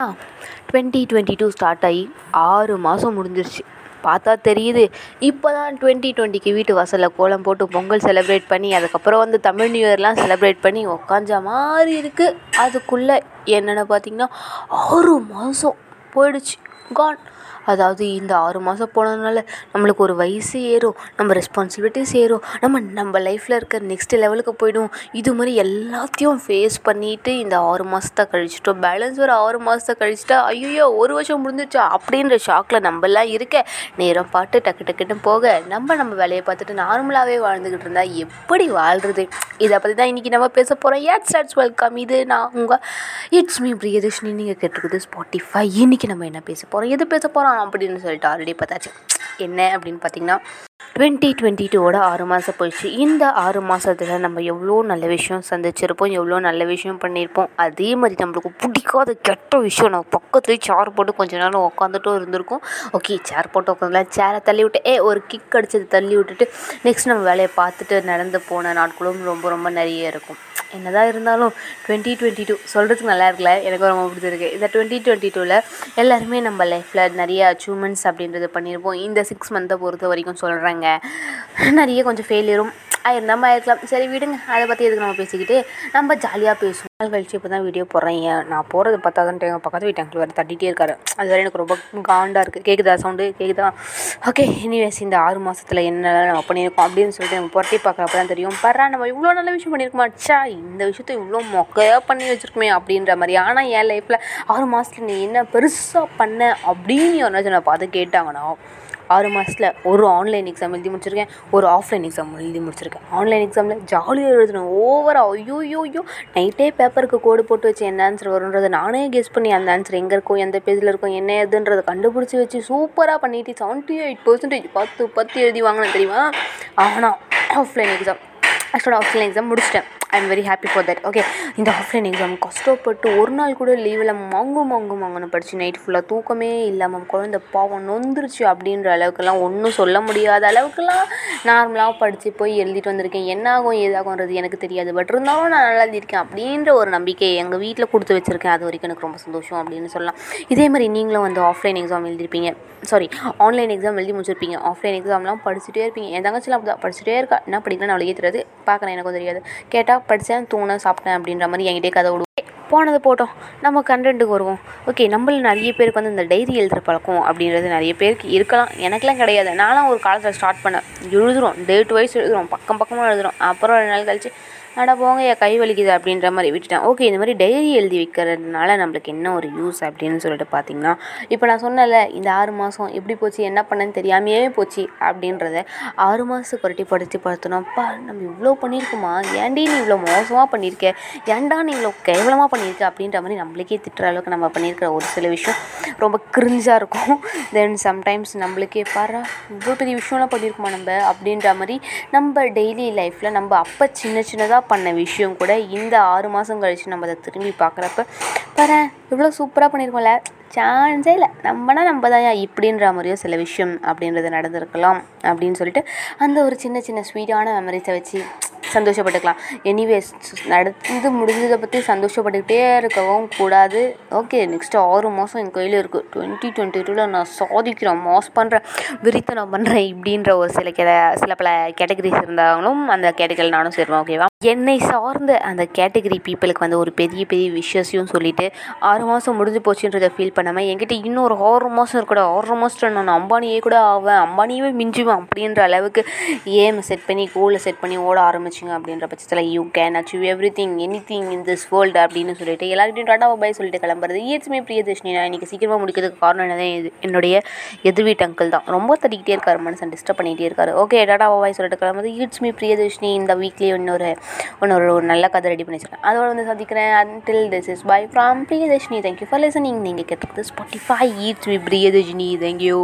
Twenty twenty two start ஆகி ஆறு மாதம் முடிஞ்சிருச்சு. பார்த்தா தெரியுது. இப்போ தான் டுவெண்ட்டி டுவெண்ட்டிக்கு வீட்டு வாசலில் கோலம் போட்டு பொங்கல் செலிப்ரேட் பண்ணி அதுக்கப்புறம் வந்து தமிழ் நியூ இயர்லாம் செலிப்ரேட் பண்ணி உக்காஞ்ச மாதிரி இருக்குது அதுக்குள்ளே என்னென்னு பார்த்தீங்கன்னா ஆறு மாதம் போயிடுச்சு. கான் அதாவது இந்த ஆறு மாதம் போனதுனால நம்மளுக்கு ஒரு வயசு ஏறும் நம்ம ரெஸ்பான்சிபிலிட்டிஸ் ஏறும். நம்ம நம்ம லைஃப்பில் இருக்க நெக்ஸ்ட் லெவலுக்கு போய்டும் இது மாதிரி எல்லாத்தையும் ஃபேஸ் பண்ணிவிட்டு இந்த ஆறு மாதத்தை கழிச்சிட்டோம். பேலன்ஸ் ஒரு ஆறு மாதத்தை கழிச்சிட்டா ஐயோ ஒரு வருஷம் முடிஞ்சிச்சா அப்படின்ற ஷாக்கில் நம்மலாம் இருக்க நேரம் பாட்டு டக்கு டக்குன்னு போக நம்ம நம்ம வேலையை பார்த்துட்டு நார்மலாகவே வாழ்ந்துக்கிட்டு இருந்தால் எப்படி வாழ்கிறது இதை பற்றி தான் இன்றைக்கி நம்ம பேச போகிறோம் ஏட் ஸ்டார்ட்ஸ் வெல்கம் இது நான் உங்கள் இட்ஸ் மீ பிரியதர்ஷினி. நீங்கள் கேட்டுருக்குது ஸ்பாட்டிஃபை இன்றைக்கி நம்ம என்ன பேச போகிறோம் எது பேச போகிறோம் அப்படின்னு சொல்லிட்டு ஆல்ரெடி பார்த்தாச்சு. என்ன அப்படின்னு பார்த்தீங்கன்னா டுவெண்ட்டி டுவெண்ட்டி டூவோட ஆறு மாதம் போயிடுச்சு. இந்த ஆறு மாதத்தில் நம்ம எவ்வளோ நல்ல விஷயம் சந்திச்சிருப்போம் எவ்வளோ நல்ல விஷயம் பண்ணியிருப்போம். அதே மாதிரி நம்மளுக்கு பிடிக்காத கெட்ட விஷயம் நம்ம பக்கத்துலேயே சேர் போட்டு கொஞ்ச நேரம் உட்காந்துட்டும் இருந்திருக்கும். ஓகே சேர் போட்டு உட்காந்துலாம் சேரை தள்ளி விட்டு ஏ ஒரு கிக் அடிச்சது தள்ளி விட்டுட்டு நெக்ஸ்ட் நம்ம வேலையை பார்த்துட்டு நடந்து போன நாட்களும் ரொம்ப ரொம்ப நிறைய இருக்கும். என்னதான் இருந்தாலும் டுவெண்ட்டி டுவெண்ட்டி டூ சொல்கிறதுக்கு நல்லா இருக்குல்ல? எனக்கு ரொம்ப பிடிச்சிருக்கு. இந்த டுவெண்ட்டி டுவெண்ட்டி டூவில் எல்லாருமே நம்ம லைஃப்பில் நிறைய அச்சீவ்மெண்ட்ஸ் அப்படின்றது பண்ணியிருப்போம் இந்த சிக்ஸ் மந்த்தை பொறுத்த வரைக்கும் சொல்கிறாங்க நிறைய கொஞ்சம் ஃபெயிலியரும் ஆயிருந்தாமல் ஆயிருக்கலாம் சரி விடுங்க. அதை பற்றி எதுக்கு நம்ம பேசிக்கிட்டு? நம்ம ஜாலியாக பேசுவோம். நாள் கழிச்சு இப்போ தான் வீடியோ போடுறேன். ஏன் நான் போகிறது பத்தாதான் எங்கள் பக்கத்து வீட்டு அங்கிள் வேறு தட்டிகிட்டே இருக்காரு. அது வேறு எனக்கு ரொம்ப காண்டாக இருக்குது கேட்குதா சவுண்டு கேட்குதா ஓகே இனிவேஸ் இந்த ஆறு மாதத்தில் என்ன நம்ம பண்ணியிருக்கோம் அப்படின்னு சொல்லிட்டு நம்ம புரட்டி பார்க்குறப்ப தான் தெரியும். பரா நம்ம இவ்வளோ நல்ல விஷயம் பண்ணியிருக்கோமா? அச்சா இந்த விஷயத்த இவ்வளோ மொக்கையாக பண்ணி வச்சுருக்குமே அப்படின்ற மாதிரி. ஆனால் என் லைஃப்பில் ஆறு மாதத்துல நீ என்ன பெருசாக பண்ண அப்படின்னு யாராச்சும் நான் பார்த்து கேட்டாங்கன்னா ஆறு மாதத்தில் ஒரு ஆன்லைன் எக்ஸாம் எழுதி முடிச்சிருக்கேன் ஒரு ஆஃப்லைன் எக்ஸாம் எழுதி முடிச்சிருக்கேன். ஆன்லைன் எக்ஸாமில் ஜாலியாக எழுதணும் ஓவராக ஐயோ ஐயோ நைட்டே பேப்பருக்கு கோடு போட்டு வச்சு என்ன ஆன்சர் வரும்ன்றதை நானே கெஸ் பண்ணி அந்த ஆன்சர் எங்கே இருக்கும் எந்த பேஜில் இருக்கும் என்ன எதுன்றதை கண்டுபிடிச்சி வச்சு சூப்பராக பண்ணிட்டு செவன்ட்டி எயிட் பர்சன்டேஜ் பத்து பத்து எழுதி வாங்கினேன் தெரியுமா? ஆனால் ஆஃப்லைன் எக்ஸாம் ஆக்சுவலாக ஆஃப்லைன் எக்ஸாம் முடிச்சிட்டேன். I am very happy for that okay இந்த ஆஃப்லைன் எக்ஸாம் கஷ்டப்பட்டு ஒரு நாள் கூட லீவில் மாங்கு மாங்கு மாங்குன்னு படித்து நைட் ஃபுல்லாக தூக்கமே இல்லாமல் குழந்த பாவம் நொந்துருச்சு அப்படின்ற அளவுக்குலாம் ஒன்றும் சொல்ல முடியாத அளவுக்குலாம் நார்மலாக படித்து போய் எழுதிட்டு வந்திருக்கேன். என்ன ஆகும் ஏதாகும்ன்றது எனக்கு தெரியாது. பட் இருந்தாலும் நான் நல்லா எழுதியிருக்கேன் அப்படின்ற ஒரு நம்பிக்கை எங்கள் வீட்டில் கொடுத்து வச்சுருக்கேன். அது வரைக்கும் எனக்கு ரொம்ப சந்தோஷம் அப்படின்னு சொல்லலாம். இதே மாதிரி நீங்களும் வந்து ஆஃப்லைன் எக்ஸாம் எழுதிருப்பீங்க சாரி ஆன்லைன் எக்ஸாம் எழுதி முடிச்சிருப்பீங்க. ஆஃப்லைன் எக்ஸாம்லாம் படிச்சுட்டே இருப்பீங்க. என் தங்கச்சிலாம் அப்படி தான் படிச்சுட்டே இருக்கா. என்ன படிக்கலாம் அவளுக்கே தெரியாது. பார்க்குறேன் எனக்கும் தெரியாது. கேட்டால் படித்தேன் தூங்கினேன் சாப்பிட்டேன் அப்படின்ற மாதிரி என்கிட்டே கதை விடுவோம் போனது போட்டோம். நம்ம கண்டென்ட்டுக்கு வருவோம். ஓகே நம்மள நிறைய பேருக்கு வந்து இந்த டைரி எழுதுகிற பழக்கம் அப்படின்றது நிறைய பேருக்கு இருக்கலாம். எனக்கெலாம் கிடையாது. நானும் ஒரு காலத்தில் ஸ்டார்ட் பண்ணேன். எழுதுகிறோம் டேட் வைஸ் எழுதுகிறோம் பக்கம் பக்கமாக எழுதுகிறோம் அப்புறம் ரெண்டு நாள் கழிச்சு அட போங்க என் கை வலிக்குது அப்படின்ற மாதிரி விட்டுட்டேன். ஓகே இந்த மாதிரி டைரி எழுதி வைக்கிறதுனால நம்மளுக்கு என்ன ஒரு யூஸ் அப்படின்னு சொல்லிட்டு பார்த்தீங்கன்னா இப்போ நான் சொன்னல இந்த ஆறு மாதம் எப்படி போச்சு என்ன பண்ணேன்னு தெரியாமையே போச்சு அப்படின்றத ஆறு மாதத்துக்கு ஒருட்டி படித்து பார்த்தோம்னாப்பா நம்ம இவ்வளோ பண்ணியிருக்கோமா ஏன்டி நீ இவ்வளோ மோசமாக பண்ணியிருக்க ஏன்டா நீ இவ்வளோ கேவலமாக பண்ணியிருக்க அப்படின்ற மாதிரி நம்மளுக்கே திட்டுற அளவுக்கு நம்ம பண்ணியிருக்கிற ஒரு சில விஷயம் ரொம்ப கிரிஞ்சாக இருக்கும். தென் சம்டைம்ஸ் நம்மளுக்கே பாரு இவ்வளோ பெரிய விஷயம்லாம் பண்ணியிருக்குமா நம்ம? அப்படின்ற மாதிரி நம்ம டெய்லி லைஃப்பில் நம்ம அப்போ சின்ன சின்னதாக பண்ண விஷயம் கூட இந்த ஆறு மாதம் கழித்து நம்ம அதை திரும்பி பார்க்குறப்ப பாரு இவ்வளோ சூப்பராக பண்ணியிருக்கோம்ல சான்ஸே இல்லை. நம்மனா நம்ம தான் இப்படின்ற மாதிரியோ சில விஷயம் அப்படின்றது நடந்திருக்கலாம். அப்படின்னு சொல்லிட்டு அந்த ஒரு சின்ன சின்ன ஸ்வீட்டான மெமரிஸை வச்சு சந்தோஷப்பட்டுக்கலாம். எனிவேஸ் நடந்து முடிஞ்சதை பற்றி சந்தோஷப்பட்டுக்கிட்டே இருக்கவும் கூடாது. ஓகே நெக்ஸ்ட்டு ஆறு மாதம் என் கையில் இருக்குது டுவெண்ட்டி டுவெண்ட்டி டூவில் நான் சாதிக்கிறேன் மாஸ் பண்ணுறேன் விரித்தனம் பண்ணுறேன் இப்படின்ற ஒரு சில கே சில பல கேட்டகரிஸ் இருந்தாலும் அந்த கேட்டகரியில் நானும் சேருவேன் ஓகேவா என்னை சார்ந்த அந்த கேட்டகரி பீப்புளுக்கு வந்து ஒரு பெரிய பெரிய விஷயஸையும் சொல்லிவிட்டு ஆறு மாதம் முடிஞ்சு போச்சுன்றதை ஃபீல் பண்ணாமல் என்கிட்ட இன்னும் ஒரு ஆறு மாதம் இருக்கக்கூட ஆறு மாதத்தில் நான் அம்பானியே கூட ஆவேன் அம்பானியே மிஞ்சுவேன் அப்படின்ற அளவுக்கு ஏம் செட் பண்ணி கோலை செட் பண்ணி ஓட ஆரம்பிச்சிங்க அப்படின்ற பட்சத்தில் you can achieve everything anything in this world அப்படின்னு சொல்லிட்டு எல்லாருக்கிட்டையும் டாட்டா பாய் சொல்லிட்டு கிளம்புறது. இயற்சுமே பிரியதர்ஷினி நான் இன்றைக்கி சீக்கிரமாக முடிக்கிறதுக்கு காரணம் என்னதான் இது என்னுடைய எதிர் வீட்டு அங்கிள் தான். ரொம்ப தட்டிக்கிட்டே இருக்காரு மனுஷன் டிஸ்டர்ப் பண்ணிகிட்டே இருக்காரு. ஓகே டாட்டா பாய் சொல்லிட்டு கிளம்புறது. இட்ஸ் மீ பிரியதர்ஷினி இந்த வீக்லேயே இன்னொரு இன்னொரு ஒரு நல்ல கதை ரெடி பண்ணி வச்சிருக்கேன். அதோட வந்து சந்திக்கிறேன். Until this is bye from Priyadarshini. Thank you for listening நீங்கள் கேட்டுக்கிறது Spotify it's me Priyadarshini. Thank you